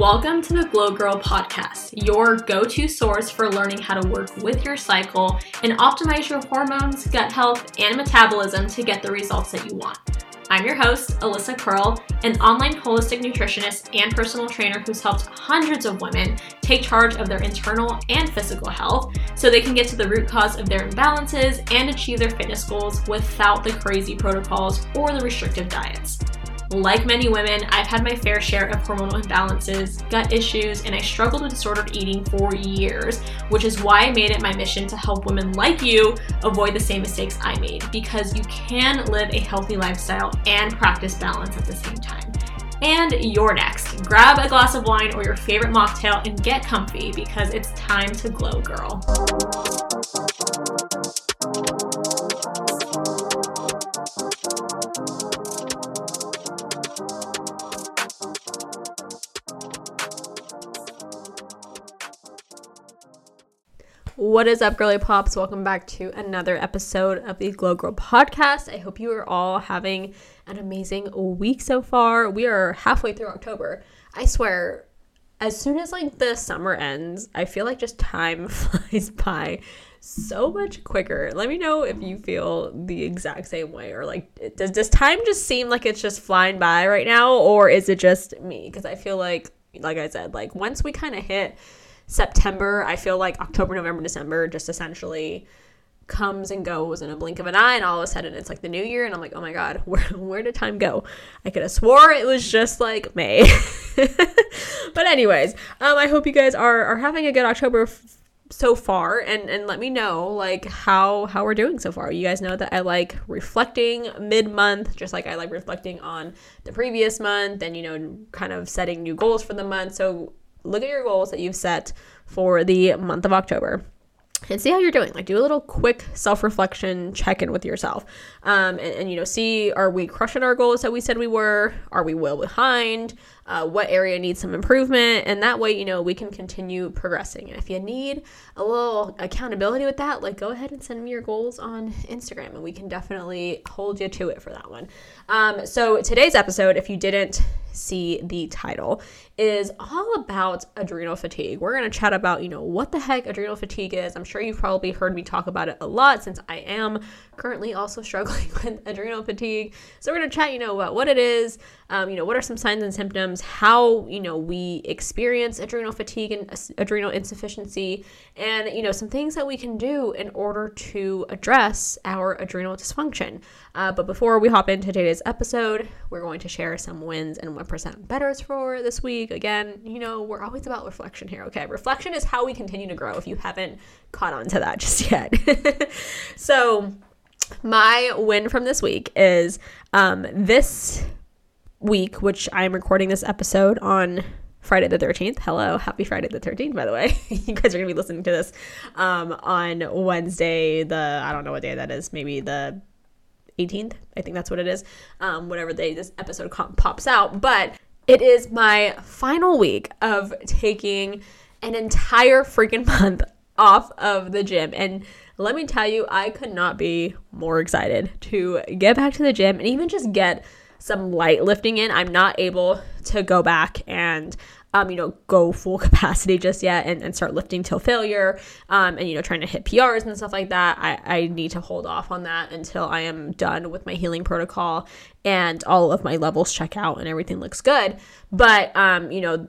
Welcome to the Glow Girl podcast, your go to source for learning how to work with your cycle and optimize your hormones, gut health, and metabolism to get the results that you want. I'm your host, Alyssa Curl, an online holistic nutritionist and personal trainer who's helped hundreds of women take charge of their internal and physical health so they can get to the root cause of their imbalances and achieve their fitness goals without the crazy protocols or the restrictive diets. Like many women, I've had my fair share of hormonal imbalances, gut issues, and I struggled with disordered eating for years, which is why I made it my mission to help women like you avoid the same mistakes I made because you can live a healthy lifestyle and practice balance at the same time. And you're next. Grab a glass of wine or your favorite mocktail and get comfy because it's time to glow, girl. What is up, girly pops? Welcome back to another episode of the Glow Girl podcast. I hope you are all having an amazing week so far. We are halfway through October. I swear, as soon as like the summer ends, I feel like just time flies by so much quicker. Let me know if you feel the exact same way or like does does time just seem like it's just flying by right now or is it just me? Because I feel like like I said, like once we kind of hit September, I feel like October, November, December just essentially comes and goes in a blink of an eye and all of a sudden it's like the new year and I'm like, "Oh my god, where where did time go?" I could have swore it was just like May. but anyways, um I hope you guys are are having a good October f- so far and and let me know like how how we're doing so far you guys know that i like reflecting mid-month just like i like reflecting on the previous month and you know kind of setting new goals for the month so look at your goals that you've set for the month of October and see how you're doing. Like, do a little quick self reflection check in with yourself. Um, and, and, you know, see are we crushing our goals that we said we were? Are we well behind? Uh, what area needs some improvement? And that way, you know, we can continue progressing. And if you need a little accountability with that, like, go ahead and send me your goals on Instagram and we can definitely hold you to it for that one. Um, so, today's episode, if you didn't see the title, is all about adrenal fatigue. We're going to chat about, you know, what the heck adrenal fatigue is. I'm sure you've probably heard me talk about it a lot since I am currently also struggling with adrenal fatigue. So we're going to chat, you know, about what it is, um, you know, what are some signs and symptoms, how, you know, we experience adrenal fatigue and adrenal insufficiency, and, you know, some things that we can do in order to address our adrenal dysfunction. Uh, but before we hop into today's episode, we're going to share some wins and 1% betters for this week. Again, you know, we're always about reflection here, okay? Reflection is how we continue to grow if you haven't caught on to that just yet. so, my win from this week is um, this week, which I'm recording this episode on Friday the 13th. Hello, happy Friday the 13th, by the way. you guys are going to be listening to this um, on Wednesday, the, I don't know what day that is, maybe the 18th. I think that's what it is. Um, whatever day this episode pops out. But it is my final week of taking an entire freaking month off of the gym. And let me tell you, I could not be more excited to get back to the gym and even just get some light lifting in. I'm not able to go back and um, you know, go full capacity just yet and, and start lifting till failure, um, and, you know, trying to hit PRs and stuff like that. I, I need to hold off on that until I am done with my healing protocol and all of my levels check out and everything looks good. But, um, you know,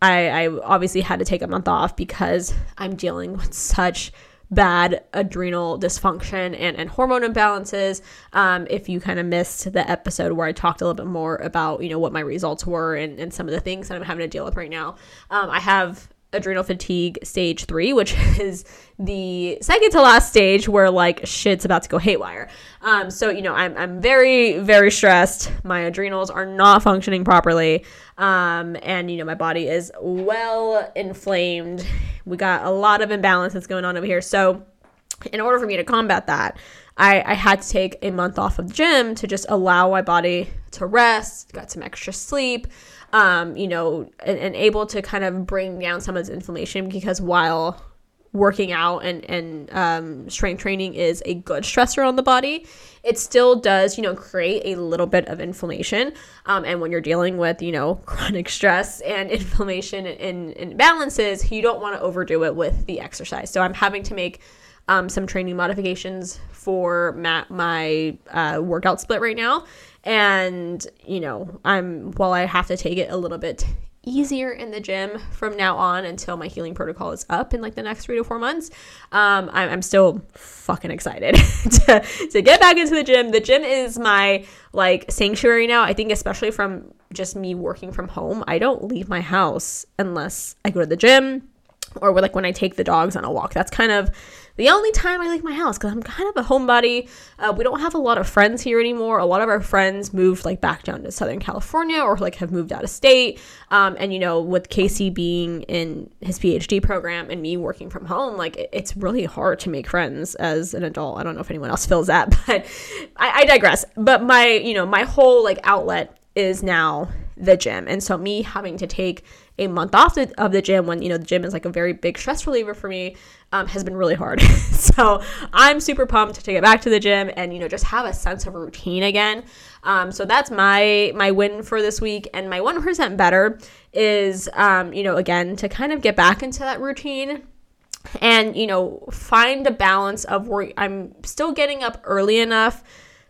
I, I obviously had to take a month off because I'm dealing with such bad adrenal dysfunction and, and hormone imbalances. Um, if you kind of missed the episode where I talked a little bit more about, you know, what my results were and, and some of the things that I'm having to deal with right now, um, I have adrenal fatigue stage three, which is the second to last stage where like shit's about to go haywire. Um, so you know, I'm I'm very very stressed. My adrenals are not functioning properly, um, and you know my body is well inflamed. We got a lot of imbalance that's going on over here. So in order for me to combat that, I, I had to take a month off of the gym to just allow my body to rest, got some extra sleep um, you know, and, and able to kind of bring down some of this inflammation because while working out and and um, strength training is a good stressor on the body, it still does you know create a little bit of inflammation. Um, and when you're dealing with you know chronic stress and inflammation and, and imbalances, you don't want to overdo it with the exercise. So I'm having to make um, some training modifications for my, my uh, workout split right now. And, you know, I'm, while I have to take it a little bit easier in the gym from now on until my healing protocol is up in like the next three to four months. Um, I'm, I'm still fucking excited to, to get back into the gym. The gym is my like sanctuary now. I think, especially from just me working from home, I don't leave my house unless I go to the gym or like when I take the dogs on a walk. That's kind of the only time I leave my house because I'm kind of a homebody. Uh, we don't have a lot of friends here anymore. A lot of our friends moved like back down to Southern California or like have moved out of state. Um, and you know, with Casey being in his PhD program and me working from home, like it, it's really hard to make friends as an adult. I don't know if anyone else feels that, but I, I digress. But my, you know, my whole like outlet is now the gym. And so me having to take a month off the, of the gym when you know the gym is like a very big stress reliever for me um, has been really hard. So i'm super pumped to get back to the gym and you know just have a sense of routine again. Um, so that's my my win for this week. And my 1% better is um, you know again to kind of get back into that routine and you know find a balance of where i'm still getting up early enough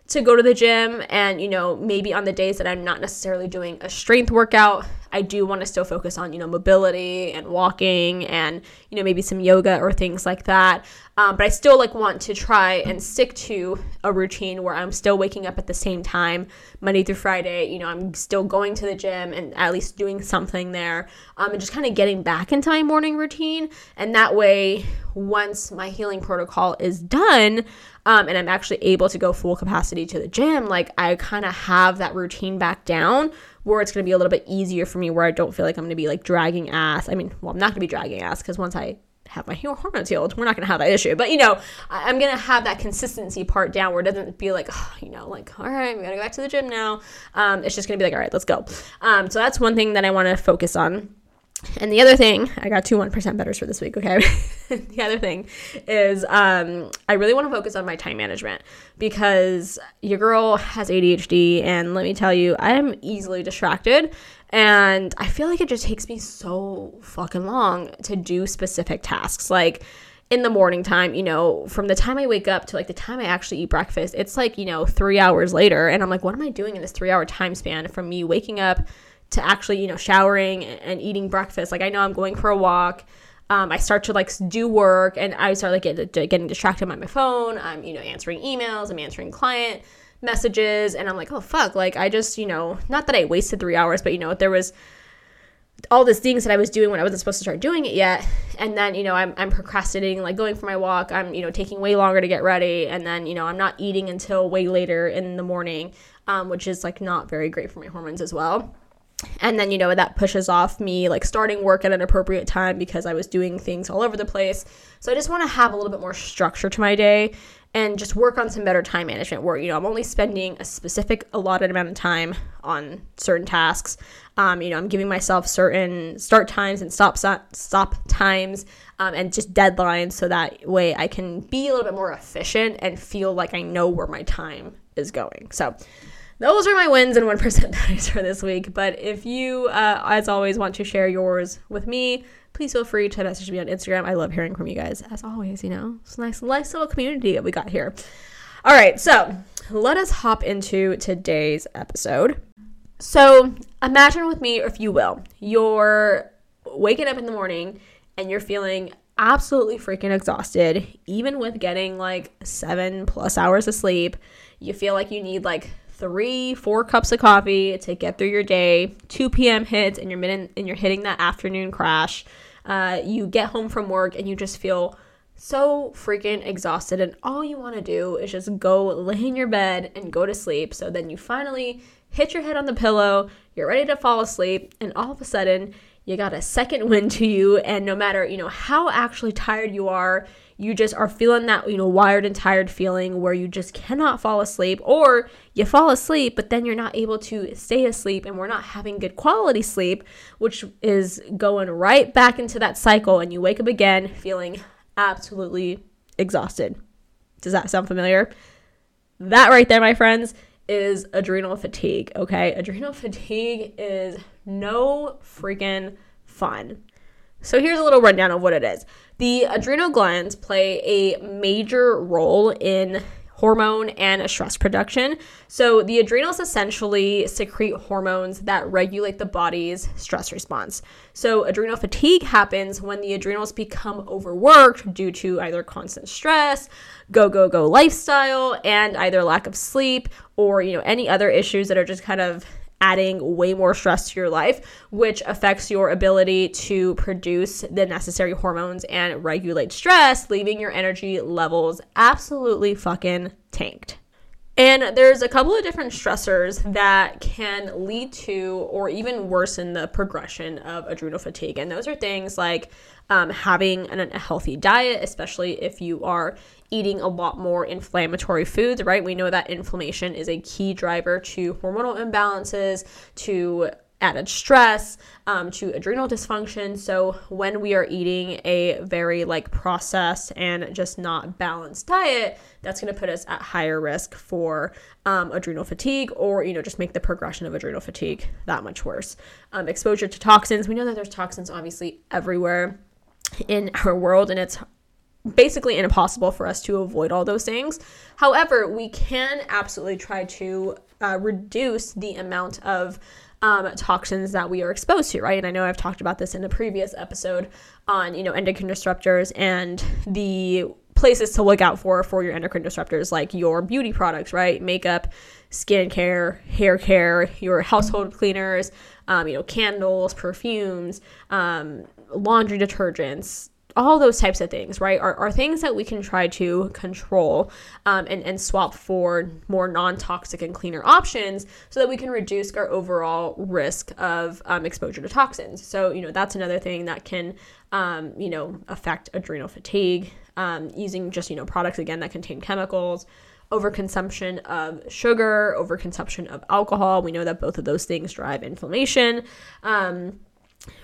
to go to the gym and you know maybe on the days that i'm not necessarily doing a strength workout I do want to still focus on, you know, mobility and walking and, you know, maybe some yoga or things like that. Um, but I still like want to try and stick to a routine where I'm still waking up at the same time, Monday through Friday. You know, I'm still going to the gym and at least doing something there um, and just kind of getting back into my morning routine. And that way, once my healing protocol is done, um, and I'm actually able to go full capacity to the gym, like I kind of have that routine back down where it's going to be a little bit easier for me where I don't feel like I'm going to be like dragging ass. I mean, well, I'm not going to be dragging ass because once I have my hormones healed, we're not going to have that issue. But, you know, I'm going to have that consistency part down where it doesn't feel like, oh, you know, like, all right, we got to go back to the gym now. Um, it's just going to be like, all right, let's go. Um, so that's one thing that I want to focus on. And the other thing, I got two 1% betters for this week, okay? the other thing is um, I really want to focus on my time management because your girl has ADHD, and let me tell you, I am easily distracted. And I feel like it just takes me so fucking long to do specific tasks. Like, in the morning time, you know, from the time I wake up to like the time I actually eat breakfast, it's like, you know, three hours later. And I'm like, what am I doing in this three hour time span from me waking up to actually, you know, showering and eating breakfast. Like I know I'm going for a walk. Um, I start to like do work and I start like get, getting distracted by my phone. I'm, you know, answering emails, I'm answering client messages, and I'm like, oh fuck, like I just, you know, not that I wasted three hours, but you know, there was all these things that I was doing when I wasn't supposed to start doing it yet. And then, you know, I'm, I'm procrastinating, like going for my walk. I'm, you know, taking way longer to get ready. And then, you know, I'm not eating until way later in the morning, um, which is like not very great for my hormones as well and then you know that pushes off me like starting work at an appropriate time because i was doing things all over the place. So i just want to have a little bit more structure to my day and just work on some better time management where you know i'm only spending a specific allotted amount of time on certain tasks. Um, you know i'm giving myself certain start times and stop stop times um, and just deadlines so that way i can be a little bit more efficient and feel like i know where my time is going. So those are my wins and 1% betters for this week. But if you, uh, as always, want to share yours with me, please feel free to message me on Instagram. I love hearing from you guys, as always, you know. It's a nice, nice little community that we got here. All right, so let us hop into today's episode. So imagine with me, if you will, you're waking up in the morning and you're feeling absolutely freaking exhausted, even with getting like seven plus hours of sleep. You feel like you need like three, four cups of coffee to get through your day. 2 p.m. hits and you're mid- and you're hitting that afternoon crash. Uh, you get home from work and you just feel so freaking exhausted, and all you want to do is just go lay in your bed and go to sleep. So then you finally hit your head on the pillow, you're ready to fall asleep, and all of a sudden you got a second wind to you, and no matter you know how actually tired you are, you just are feeling that, you know, wired and tired feeling where you just cannot fall asleep, or you fall asleep, but then you're not able to stay asleep and we're not having good quality sleep, which is going right back into that cycle. And you wake up again feeling absolutely exhausted. Does that sound familiar? That right there, my friends, is adrenal fatigue. Okay. Adrenal fatigue is no freaking fun. So here's a little rundown of what it is. The adrenal glands play a major role in hormone and stress production. So, the adrenals essentially secrete hormones that regulate the body's stress response. So, adrenal fatigue happens when the adrenals become overworked due to either constant stress, go, go, go lifestyle, and either lack of sleep or, you know, any other issues that are just kind of adding way more stress to your life, which affects your ability to produce the necessary hormones and regulate stress, leaving your energy levels absolutely fucking tanked. And there's a couple of different stressors that can lead to or even worsen the progression of adrenal fatigue. And those are things like um, having an, a healthy diet, especially if you are eating a lot more inflammatory foods, right? We know that inflammation is a key driver to hormonal imbalances, to added stress, um, to adrenal dysfunction. So when we are eating a very like processed and just not balanced diet, that's going to put us at higher risk for um, adrenal fatigue or you know just make the progression of adrenal fatigue that much worse. Um, exposure to toxins. We know that there's toxins obviously everywhere in our world, and it's basically impossible for us to avoid all those things. However, we can absolutely try to uh, reduce the amount of um, toxins that we are exposed to, right? And I know I've talked about this in a previous episode on, you know, endocrine disruptors and the places to look out for for your endocrine disruptors, like your beauty products, right? Makeup, skincare, hair care, your household cleaners, um, you know, candles, perfumes, um, laundry detergents, all those types of things, right, are, are things that we can try to control um, and, and swap for more non toxic and cleaner options so that we can reduce our overall risk of um, exposure to toxins. So, you know, that's another thing that can, um, you know, affect adrenal fatigue um, using just, you know, products again that contain chemicals overconsumption of sugar, overconsumption of alcohol. We know that both of those things drive inflammation. Um,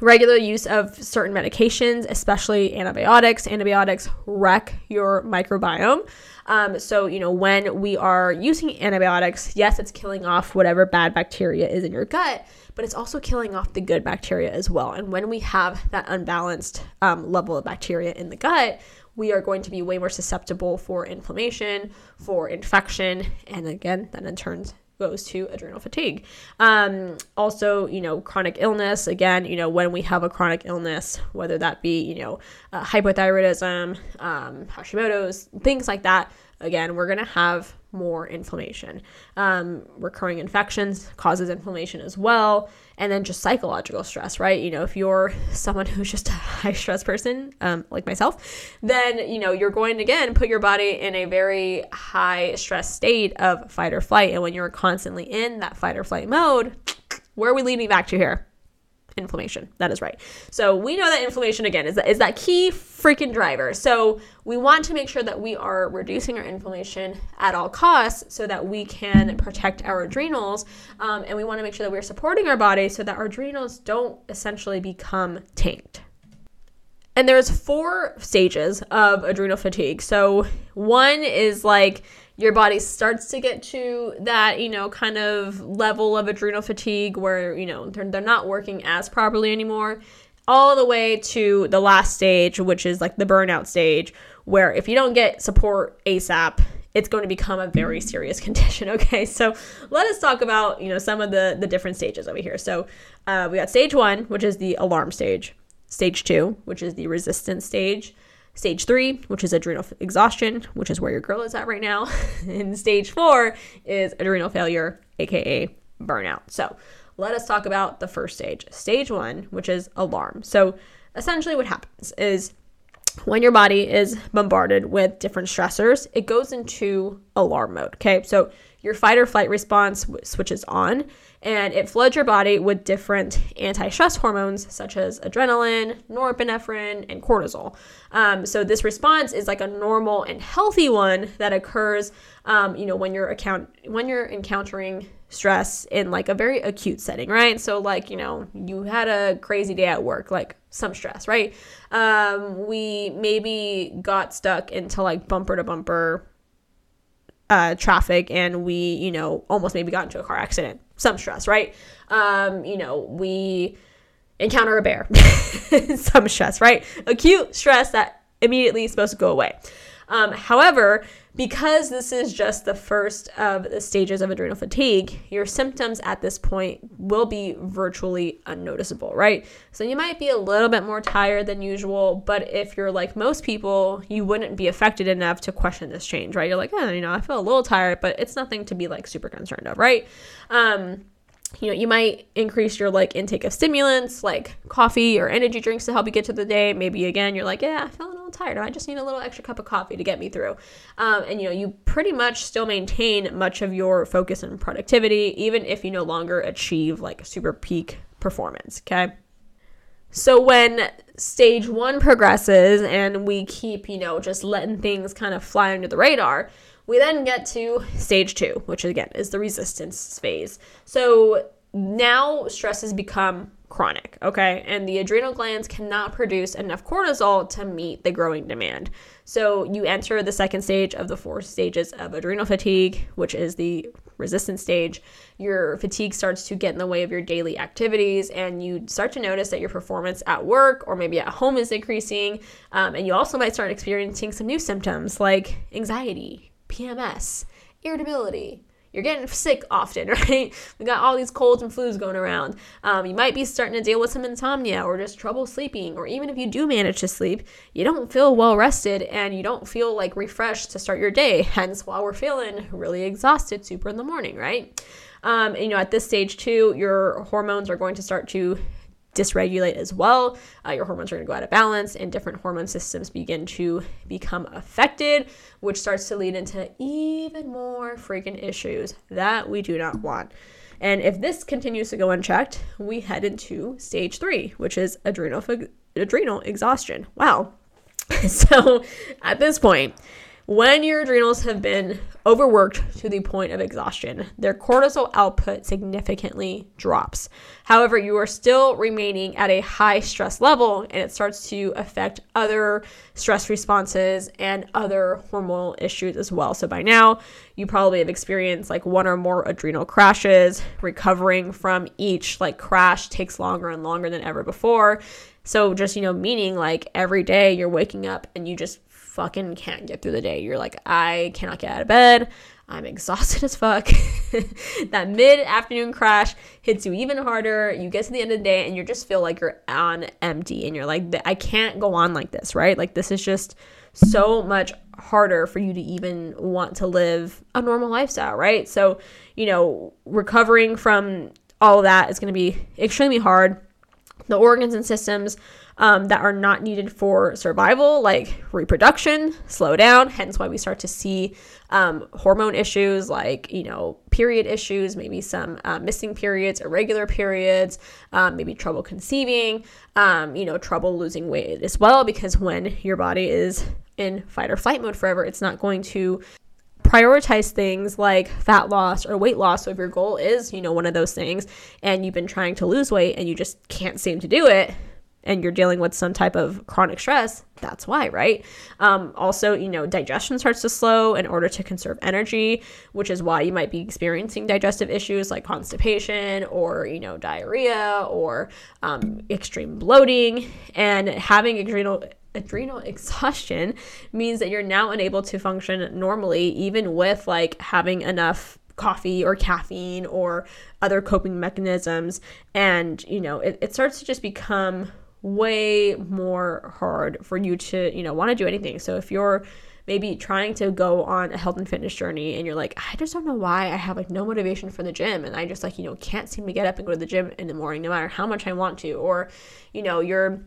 regular use of certain medications, especially antibiotics. Antibiotics wreck your microbiome. Um, so, you know, when we are using antibiotics, yes, it's killing off whatever bad bacteria is in your gut, but it's also killing off the good bacteria as well. And when we have that unbalanced um, level of bacteria in the gut, we are going to be way more susceptible for inflammation, for infection, and again, that in turn goes to adrenal fatigue. Um, also, you know, chronic illness. Again, you know, when we have a chronic illness, whether that be, you know, uh, hypothyroidism, um, Hashimoto's, things like that, again, we're going to have more inflammation. Um, recurring infections causes inflammation as well. And then just psychological stress, right? You know, if you're someone who's just a high stress person, um, like myself, then, you know, you're going to, again, put your body in a very high stress state of fight or flight. And when you're constantly in that fight or flight mode, where are we leading back to here? Inflammation. That is right. So we know that inflammation again is that is that key freaking driver. So we want to make sure that we are reducing our inflammation at all costs so that we can protect our adrenals, um, and we want to make sure that we're supporting our body so that our adrenals don't essentially become tanked. And there's four stages of adrenal fatigue. So one is like your body starts to get to that, you know, kind of level of adrenal fatigue where, you know, they're, they're not working as properly anymore, all the way to the last stage, which is like the burnout stage, where if you don't get support ASAP, it's going to become a very serious condition. Okay, so let us talk about you know some of the the different stages over here. So uh, we got stage one, which is the alarm stage. Stage two, which is the resistance stage. Stage three, which is adrenal exhaustion, which is where your girl is at right now. and stage four is adrenal failure, aka burnout. So let us talk about the first stage. Stage one, which is alarm. So essentially, what happens is when your body is bombarded with different stressors, it goes into alarm mode. Okay, so your fight or flight response switches on and it floods your body with different anti stress hormones such as adrenaline, norepinephrine, and cortisol. Um, so, this response is like a normal and healthy one that occurs. Um, you know, when you're account when you're encountering stress in like a very acute setting, right? So, like, you know, you had a crazy day at work, like some stress, right? Um, we maybe got stuck into like bumper to bumper uh, traffic and we, you know, almost maybe got into a car accident. Some stress, right? Um, you know, we encounter a bear. some stress, right? Acute stress that immediately is supposed to go away. Um, however, because this is just the first of the stages of adrenal fatigue, your symptoms at this point will be virtually unnoticeable, right? So you might be a little bit more tired than usual, but if you're like most people, you wouldn't be affected enough to question this change, right? You're like, oh, you know, I feel a little tired, but it's nothing to be like super concerned of, right? Um, you know, you might increase your like intake of stimulants like coffee or energy drinks to help you get to the day. Maybe again, you're like, yeah, I'm feeling a little tired. I just need a little extra cup of coffee to get me through. Um, and you know, you pretty much still maintain much of your focus and productivity, even if you no longer achieve like super peak performance. Okay. So when stage one progresses and we keep, you know, just letting things kind of fly under the radar, we then get to stage two, which again is the resistance phase. So now stress has become chronic, okay? And the adrenal glands cannot produce enough cortisol to meet the growing demand. So you enter the second stage of the four stages of adrenal fatigue, which is the resistance stage. Your fatigue starts to get in the way of your daily activities, and you start to notice that your performance at work or maybe at home is increasing. Um, and you also might start experiencing some new symptoms like anxiety, PMS, irritability. You're getting sick often, right? We got all these colds and flus going around. Um, you might be starting to deal with some insomnia or just trouble sleeping, or even if you do manage to sleep, you don't feel well rested and you don't feel like refreshed to start your day. Hence, why we're feeling really exhausted super in the morning, right? Um, and, you know, at this stage too, your hormones are going to start to dysregulate as well. Uh, your hormones are going to go out of balance, and different hormone systems begin to become affected, which starts to lead into even more freaking issues that we do not want. And if this continues to go unchecked, we head into stage three, which is adrenal adrenal exhaustion. Wow. so at this point, when your adrenals have been overworked to the point of exhaustion, their cortisol output significantly drops. However, you are still remaining at a high stress level and it starts to affect other stress responses and other hormonal issues as well. So by now, you probably have experienced like one or more adrenal crashes. Recovering from each like crash takes longer and longer than ever before. So just, you know, meaning like every day you're waking up and you just fucking can't get through the day. You're like, I cannot get out of bed. I'm exhausted as fuck. that mid afternoon crash hits you even harder. You get to the end of the day and you just feel like you're on empty and you're like, I can't go on like this, right? Like, this is just so much harder for you to even want to live a normal lifestyle, right? So, you know, recovering from all of that is going to be extremely hard. The organs and systems um, that are not needed for survival, like reproduction, slow down. Hence, why we start to see um, hormone issues like, you know, period issues, maybe some uh, missing periods, irregular periods, um, maybe trouble conceiving, um, you know, trouble losing weight as well, because when your body is in fight or flight mode forever, it's not going to prioritize things like fat loss or weight loss. So if your goal is, you know, one of those things and you've been trying to lose weight and you just can't seem to do it, and you're dealing with some type of chronic stress, that's why, right? Um, also, you know, digestion starts to slow in order to conserve energy, which is why you might be experiencing digestive issues like constipation or, you know, diarrhea or um, extreme bloating. And having adrenal adrenal exhaustion means that you're now unable to function normally, even with like having enough coffee or caffeine or other coping mechanisms. And, you know, it, it starts to just become way more hard for you to, you know, want to do anything. So if you're maybe trying to go on a health and fitness journey and you're like, I just don't know why I have like no motivation for the gym and I just like, you know, can't seem to get up and go to the gym in the morning no matter how much I want to or, you know, you're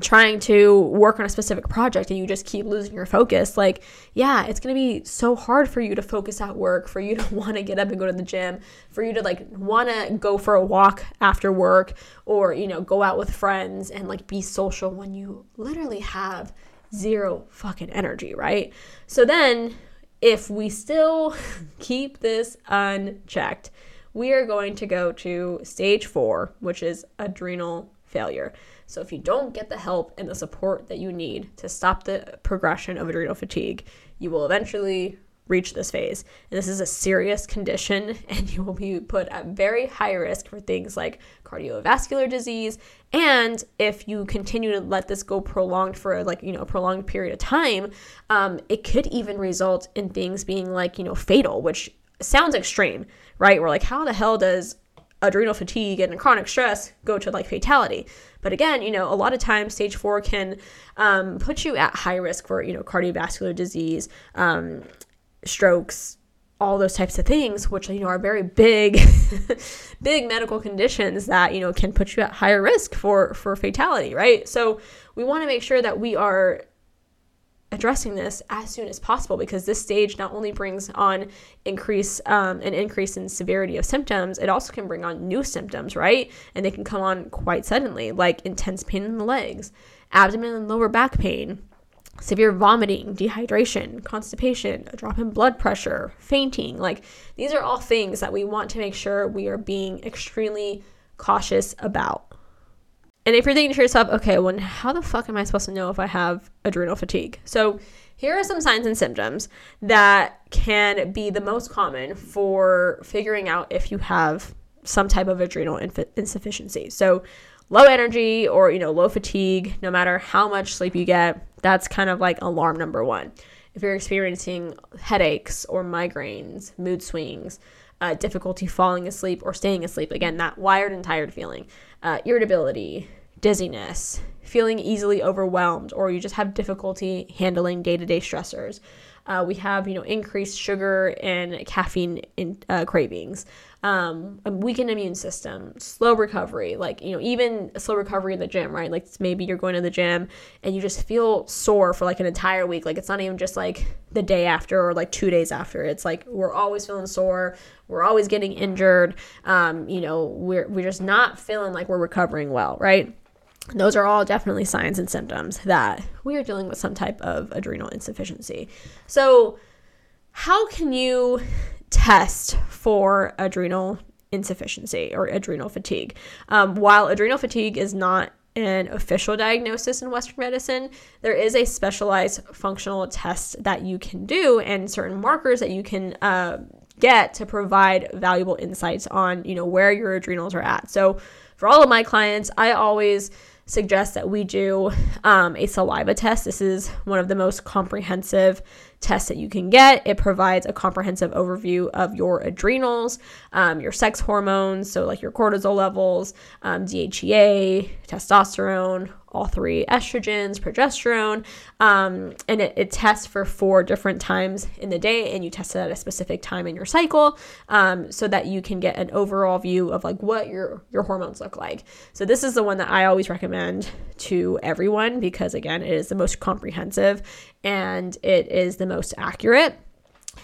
trying to work on a specific project and you just keep losing your focus, like, yeah, it's to be so hard for you to focus at work, for you to want to get up and go to the gym, for you to like want to go for a walk after work or, you know, go out with friends and like be social when you literally have zero fucking energy, right? So then if we still keep this unchecked, we are going to go to stage four, which is adrenal failure. So if you don't get the help and the support that you need to stop the progression of adrenal fatigue, you will eventually reach this phase. And this is a serious condition, and you will be put at very high risk for things like cardiovascular disease. And if you continue to let this go prolonged for like, you know, a prolonged period of time, um, it could even result in things being like, you know, fatal, which sounds extreme, right? We're like, how the hell does adrenal fatigue and chronic stress go to like fatality. But again, you know, a lot of times stage four can um, put you at high risk for, you know, cardiovascular disease, um, strokes, all those types of things, which, you know, are very big, big medical conditions that, you know, can put you at higher risk for, for fatality, right? So we want to make sure that we are addressing this as soon as possible because this stage not only brings on increase um, an increase in severity of symptoms it also can bring on new symptoms right? And they can come on quite suddenly like intense pain in the legs abdomen and lower back pain severe vomiting dehydration constipation a drop in blood pressure fainting. Like these are all things that we want to make sure we are being extremely cautious about and if you're thinking to yourself, okay, well, how the fuck am I supposed to know if I have adrenal fatigue? So, here are some signs and symptoms that can be the most common for figuring out if you have some type of adrenal inf- insufficiency. So, low energy or, you know, low fatigue, no matter how much sleep you get, that's kind of like alarm number 1. If you're experiencing headaches or migraines, mood swings, uh, difficulty falling asleep or staying asleep, again, that wired and tired feeling, uh, irritability, dizziness, feeling easily overwhelmed, or you just have difficulty handling day to day stressors. Uh, we have, you know, increased sugar and caffeine in, uh, cravings, um, a weakened immune system, slow recovery, like, you know, even slow recovery in the gym, right? Like maybe you're going to the gym and you just feel sore for like an entire week. Like it's not even just like the day after or like two days after. It's like we're always feeling sore. We're always getting injured. Um, you know, we're, we're just not feeling like we're recovering well, right? those are all definitely signs and symptoms that we are dealing with some type of adrenal insufficiency. So, how can you test for adrenal insufficiency or adrenal fatigue? Um, while adrenal fatigue is not an official diagnosis in Western medicine, there is a specialized functional test that you can do and certain markers that you can uh, get to provide valuable insights on, you know, where your adrenals are at. So, for all of my clients, I always suggest that we do um, a saliva test. This is one of the most comprehensive tests that you can get. It provides a comprehensive overview of your adrenals, um, your sex hormones, so like your cortisol levels, um, DHEA, testosterone, all three estrogens, progesterone, um, and it, it, tests for four different times in the day, and you test it at a specific time in your cycle, um, so that you can get an overall view of like what your your hormones look like. So this is the one that I always recommend to everyone because again, it is the most comprehensive and it is the most accurate.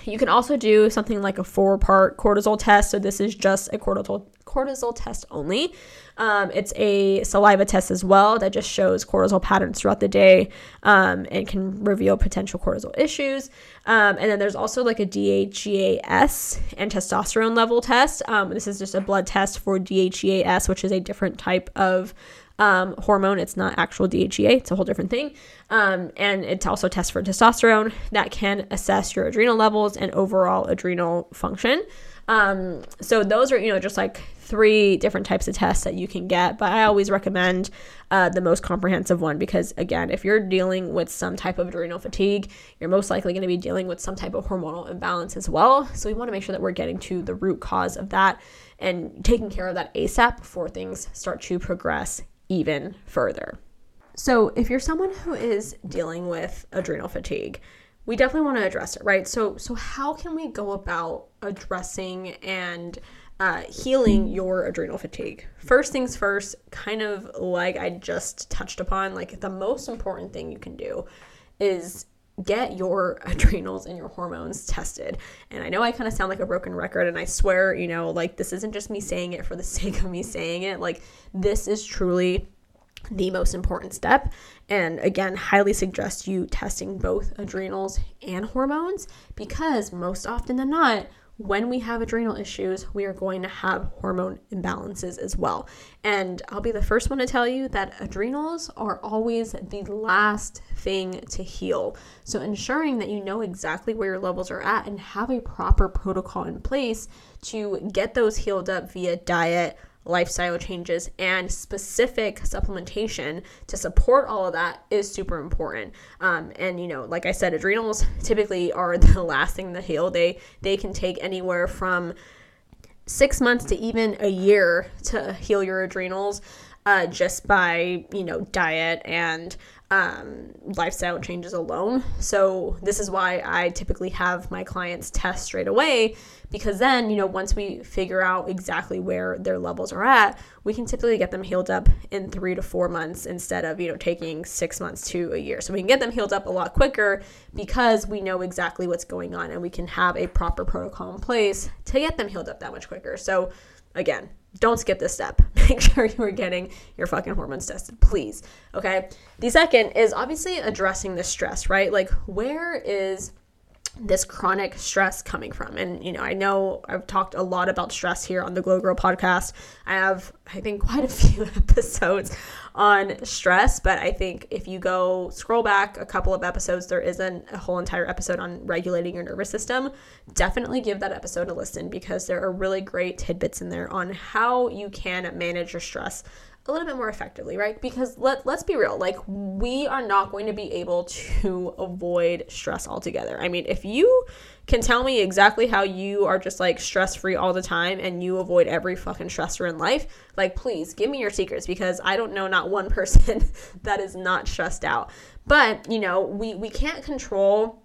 You can also do something like a four part cortisol test. So, this is just a cortisol, cortisol test only. Um, it's a saliva test as well that just shows cortisol patterns throughout the day um, and can reveal potential cortisol issues. Um, and then there's also like a DHEAS and testosterone level test. Um, this is just a blood test for DHEAS, which is a different type of um, hormone. It's not actual DHEA, it's a whole different thing. Um, and it's also tests for testosterone that can assess your adrenal levels and overall adrenal function. Um, so those are, you know, just like three different types of tests that you can get, but I always recommend uh, the most comprehensive one because, again, if you're dealing with some type of adrenal fatigue, you're most likely going to be dealing with some type of hormonal imbalance as well. So we want to make sure that we're getting to the root cause of that and taking care of that ASAP before things start to progress even further. So, if you're someone who is dealing with adrenal fatigue, we definitely want to address it, right? So, so how can we go about addressing and uh, healing your adrenal fatigue. First things first, kind of like I just touched upon, like the most important thing you can do is get your adrenals and your hormones tested. And I know I kind of sound like a broken record, and I swear, you know, like this isn't just me saying it for the sake of me saying it. Like, this is truly the most important step. And again, highly suggest you testing both adrenals and hormones because most often than not, when we have adrenal issues, we are going to have hormone imbalances as well. And I'll be the first one to tell you that adrenals are always the last thing to heal. So, ensuring that you know exactly where your levels are at and have a proper protocol in place to get those healed up via diet, lifestyle changes and specific supplementation to support all of that is super important. Um, and you know, like I said, adrenals typically are the last thing to heal. They they can take anywhere from six months to even a year to heal your adrenals. Uh, just by you know diet and um, lifestyle changes alone. So, this is why I typically have my clients test straight away because then, you know, once we figure out exactly where their levels are at, we can typically get them healed up in three to four months instead of, you know, taking six months to a year. So, we can get them healed up a lot quicker because we know exactly what's going on and we can have a proper protocol in place to get them healed up that much quicker. So, again, don't skip this step. Make sure you are getting your fucking hormones tested, please. Okay. The second is obviously addressing the stress, right? Like, where is this chronic stress coming from? And, you know, I know I've talked a lot about stress here on the Glow Girl podcast. I have, I think, quite a few episodes on stress, but I think if you go scroll back a couple of episodes, there isn't a whole entire episode on regulating your nervous system. Definitely give that episode a listen because there are really great tidbits in there on how you can manage your stress a little bit more effectively, right? Because let, let's be real, like we are not going to be able to avoid stress altogether. I mean, if you can tell me exactly how you are just like stress free all the time and you avoid every fucking stressor in life, like please give me your secrets because I don't know not one person that is not stressed out. But, you know, we we can't control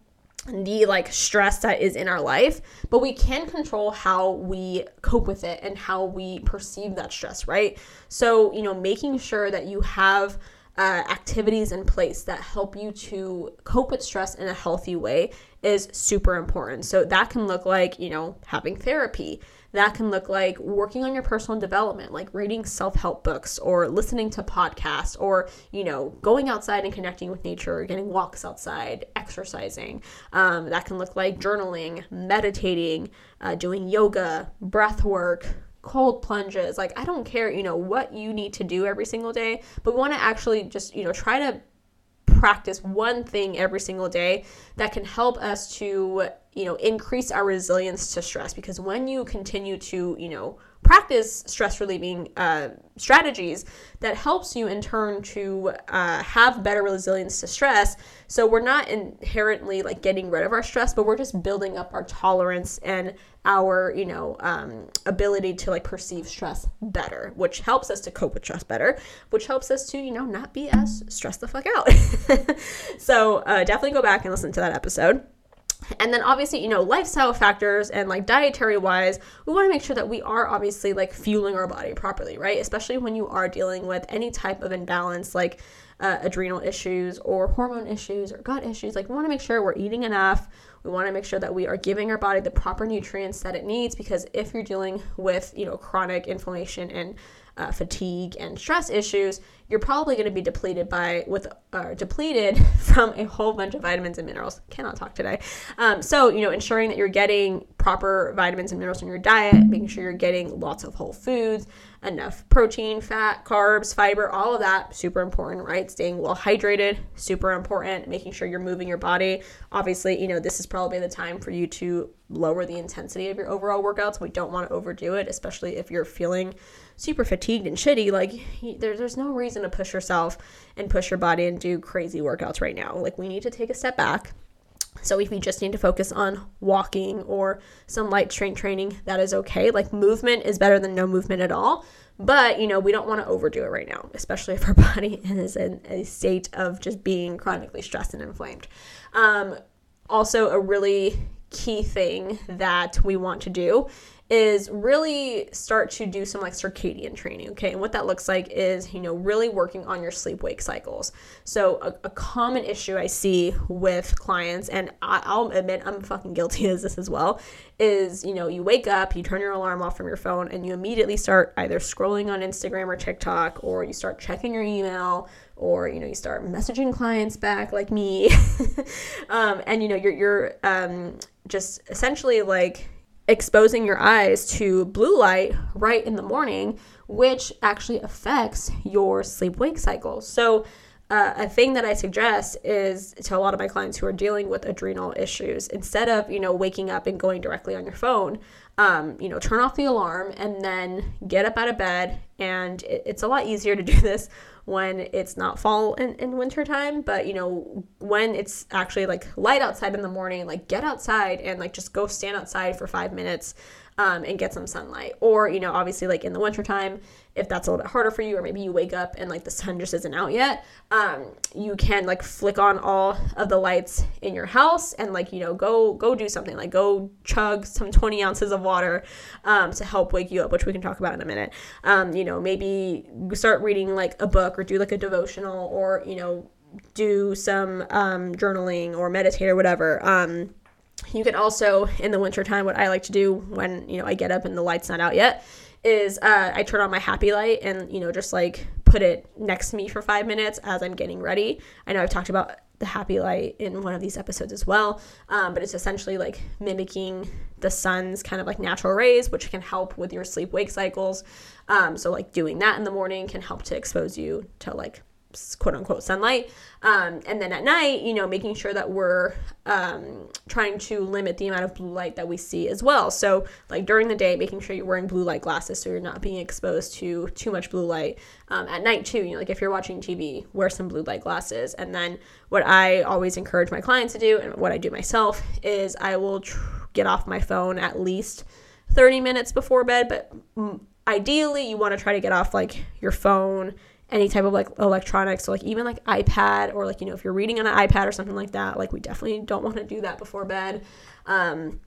the like stress that is in our life, but we can control how we cope with it and how we perceive that stress, right? So, you know, making sure that you have uh, activities in place that help you to cope with stress in a healthy way is super important. So that can look like, you know, having therapy. That can look like working on your personal development, like reading self help books or listening to podcasts or, you know, going outside and connecting with nature, getting walks outside, exercising. Um, that can look like journaling, meditating, uh, doing yoga, breath work, cold plunges. Like, I don't care, you know, what you need to do every single day, but we want to actually just, you know, try to practice one thing every single day that can help us to you know increase our resilience to stress. Because when you continue to you know practice stress relieving uh, strategies that helps you in turn to uh, have better resilience to stress. So we're not inherently like getting rid of our stress but we're just building up our tolerance and our you know um, ability to like perceive stress better which helps us to cope with stress better which helps us to you know not be as stressed the fuck out. So uh, definitely go back and listen to that episode and then obviously, you know, lifestyle factors and like dietary wise, we want to make sure that we are obviously like fueling our body properly, right? Especially when you are dealing with any type of imbalance like uh, adrenal issues or hormone issues or gut issues. Like, we want to make sure we're eating enough. We want to make sure that we are giving our body the proper nutrients that it needs because if you're dealing with, you know, chronic inflammation and uh, fatigue and stress issues, you're probably going to be depleted by with uh, depleted from a whole bunch of vitamins and minerals. Cannot talk today. Um, so you know, ensuring that you're getting proper vitamins and minerals in your diet, making sure you're getting lots of whole foods, enough protein, fat, carbs, fiber, all of that super important, right? Staying well hydrated, super important. Making sure you're moving your body. Obviously, you know, this is probably the time for you to lower the intensity of your overall workouts. We don't want to overdo it, especially if you're feeling super fatigued and shitty. Like, there, there's no reason to push yourself and push your body and do crazy workouts right now. Like, we need to take a step back so if you just need to focus on walking or some light strength training, that is okay. Like movement is better than no movement at all. But, you know, we don't want to overdo it right now, especially if our body is in a state of just being chronically stressed and inflamed. Um, also, a really key thing that we want to do is really start to do some like circadian training. Okay. And what that looks like is, you know, really working on your sleep wake cycles. So, a, a common issue I see with clients, and I, I'll admit I'm fucking guilty as this as well, is, you know, you wake up, you turn your alarm off from your phone, and you immediately start either scrolling on Instagram or TikTok, or you start checking your email or you know you start messaging clients back like me um, and you know you're, you're um, just essentially like exposing your eyes to blue light right in the morning, which actually affects your sleep wake cycle. So, uh, a thing that I suggest is to a lot of my clients who are dealing with adrenal issues, instead of you know waking up and going directly on your phone, um, you know, turn off the alarm and then get up out of bed. And it, it's a lot easier to do this when it's not fall and, and winter time but you know when it's actually like light outside in the morning like get outside and like just go stand outside for five minutes um, and get some sunlight. Or, you know, obviously, like in the wintertime, if that's a little bit harder for you, or maybe you wake up and like the sun just isn't out yet, um, you can like flick on all of the lights in your house and like, you know, go go do something like go chug some 20 ounces of water um, to help wake you up, which we can talk about in a minute. Um, you maybe start reading like a book or do like a devotional or, you know, do some um, journaling or meditate or whatever. Um, you can also, in the wintertime, what I like to do when, you know, I get up and the light's not out yet is uh, I turn on my happy light and, you know, just like put it next to me for five minutes as I'm getting ready. I know I've talked about the happy light in one of these episodes as well, um, but it's essentially like mimicking the sun's kind of like natural rays, which can help with your sleep wake cycles. Um, so, like, doing that in the morning can help to expose you to like quote unquote sunlight. Um, and then at night, you know, making sure that we're um, trying to limit the amount of blue light that we see as well. So, like during the day, making sure you're wearing blue light glasses so you're not being exposed to too much blue light. Um, at night, too, you know, like if you're watching TV, wear some blue light glasses. And then what I always encourage my clients to do and what I do myself is I will tr- get off my phone at least 30 minutes before bed, but ideally, you want to try to get off like your phone any type of like electronics so like even like ipad or like you know if you're reading on an ipad or something like that like we definitely don't want to do that before bed um,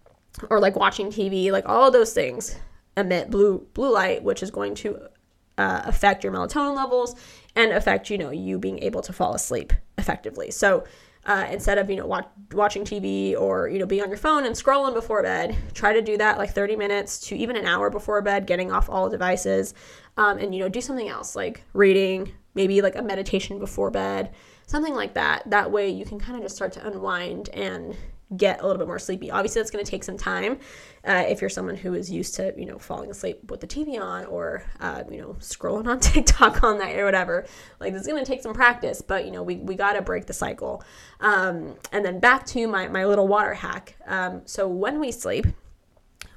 or like watching tv like all those things emit blue blue light which is going to uh, affect your melatonin levels and affect you know you being able to fall asleep effectively. So uh, instead of you know watch, watching TV or you know being on your phone and scrolling before bed. Try to do that like 30 minutes to even an hour before bed, getting off all devices, um, and you know do something else like reading, maybe like a meditation before bed, something like that. That way you can kind of just start to unwind and get a little bit more sleepy. Obviously, that's going to take some time. Uh, if you're someone who is used to, you know, falling asleep with the TV on or, uh, you know, scrolling on TikTok all night or whatever, like it's going to take some practice. But you know, we we got to break the cycle. Um, and then back to my my little water hack. Um, so when we sleep,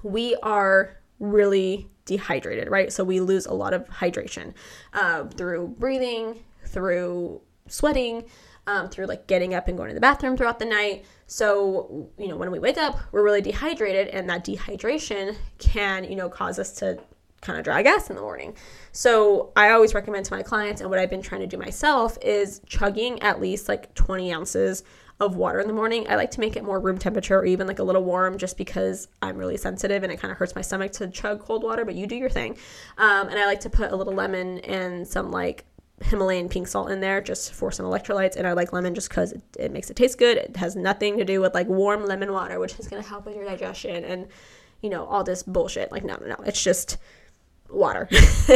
we are really dehydrated, right? So we lose a lot of hydration uh, through breathing, through sweating um, through like getting up and going to the bathroom throughout the night. So, you know, when we wake up, we're really dehydrated, and that dehydration can, you know, cause us to kind of dry gas in the morning. So, I always recommend to my clients, and what I've been trying to do myself is chugging at least like 20 ounces of water in the morning. I like to make it more room temperature or even like a little warm just because I'm really sensitive and it kind of hurts my stomach to chug cold water, but you do your thing. Um, and I like to put a little lemon and some like Himalayan pink salt in there just for some electrolytes. And I like lemon just because it, it, makes it taste good. It has nothing to do with like warm lemon water, which is going to help with your digestion and, you know, all this bullshit. Like, no, no, no. It's just water.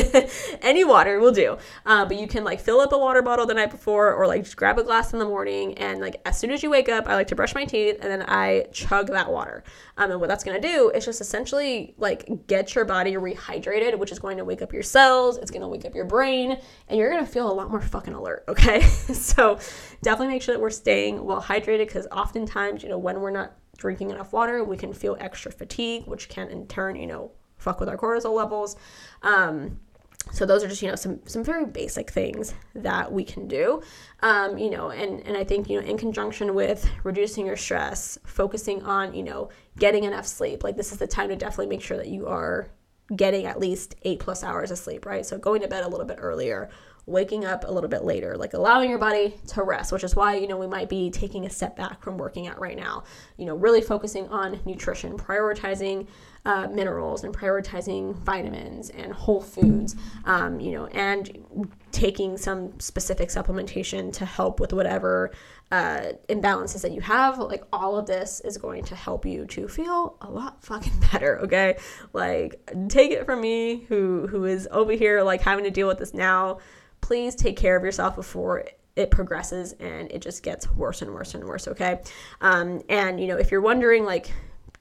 Any water will do. Uh, but you can like fill up a water bottle the night before or like just grab a glass in the morning. And like as soon as you wake up, I like to brush my teeth and then I chug that water. Um, and what that's going to do is just essentially like get your body rehydrated, which is going to wake up your cells. It's going to wake up your brain and you're going to feel a lot more fucking alert. Okay. so definitely make sure that we're staying well hydrated because oftentimes, you know, when we're not drinking enough water, we can feel extra fatigue, which can in turn, you know, fuck with our cortisol levels. Um, so those are just you know some some very basic things that we can do um, you know and and i think you know in conjunction with reducing your stress focusing on you know getting enough sleep like this is the time to definitely make sure that you are getting at least eight plus hours of sleep right so going to bed a little bit earlier waking up a little bit later, like allowing your body to rest, which is why, you know, we might be taking a step back from working out right now. You know, really focusing on nutrition, prioritizing uh, minerals and prioritizing vitamins and whole foods, um, you know, and taking some specific supplementation to help with whatever uh, imbalances that you have, like all of this is going to help you to feel a lot fucking better. Okay, like take it from me, who who is over here like having to deal with this now. Please take care of yourself before it progresses and it just gets worse and worse and worse. Okay, um, and you know if you're wondering like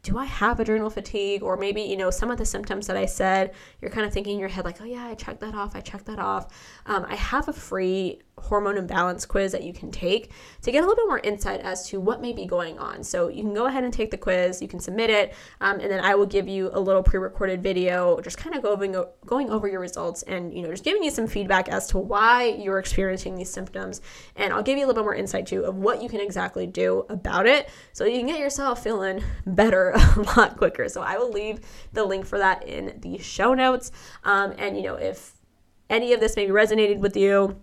do I have adrenal fatigue? Or maybe, you know, some of the symptoms that I said, you're kind of thinking in your head, like, oh, yeah, I checked that off. I checked that off. Um, I have a free hormone imbalance quiz that you can take to get a little bit more insight as to what may be going on. So you can go ahead and take the quiz, you can submit it, um, and then I will give you a little pre-recorded video, just kind of going going over your results and you know just giving you some feedback as to why you're experiencing these symptoms, and I'll give you a little bit more insight too of what you can exactly do about it, so you can get yourself feeling better a lot quicker. So I will leave the link for that in the show notes, um, and you know if any of this maybe resonated with you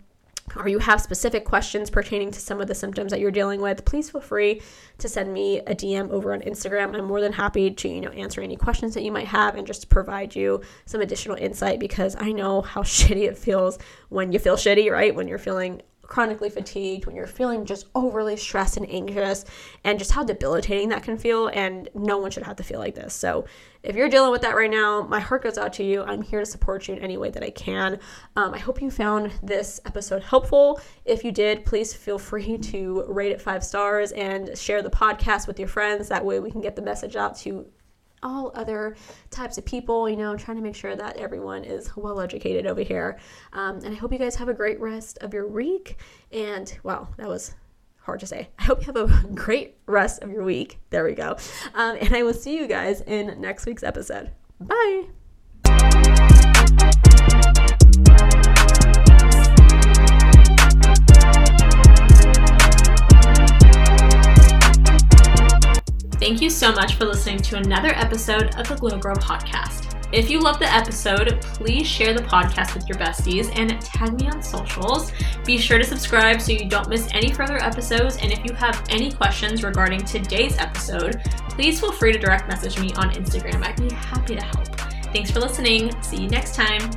or you have specific questions pertaining to some of the symptoms that you're dealing with, please feel free to send me a DM over on Instagram. I'm more than happy to, you know, answer any questions that you might have and just provide you some additional insight because I know how shitty it feels when you feel shitty, right? When you're feeling chronically fatigued, when you're feeling just overly stressed and anxious, and just how debilitating that can feel. And no one should have to feel like this. So, if you're dealing with that right now, my heart goes out to you. I'm here to support you in any way that I can. Um, I hope you found this episode helpful. If you did, please feel free to rate it five stars and share the podcast with your friends. That way, we can get the message out to all other types of people, you know, trying to make sure that everyone is well educated over here. Um, and I hope you guys have a great rest of your week. And wow, that was hard to say. I hope you have a great rest of your week. There we go. Um, and I will see you guys in next week's episode. Bye. Thank you so much for listening to another episode of the Glow Girl podcast. If you love the episode, please share the podcast with your besties and tag me on socials. Be sure to subscribe so you don't miss any further episodes. And if you have any questions regarding today's episode, please feel free to direct message me on Instagram. I'd be happy to help. Thanks for listening. See you next time.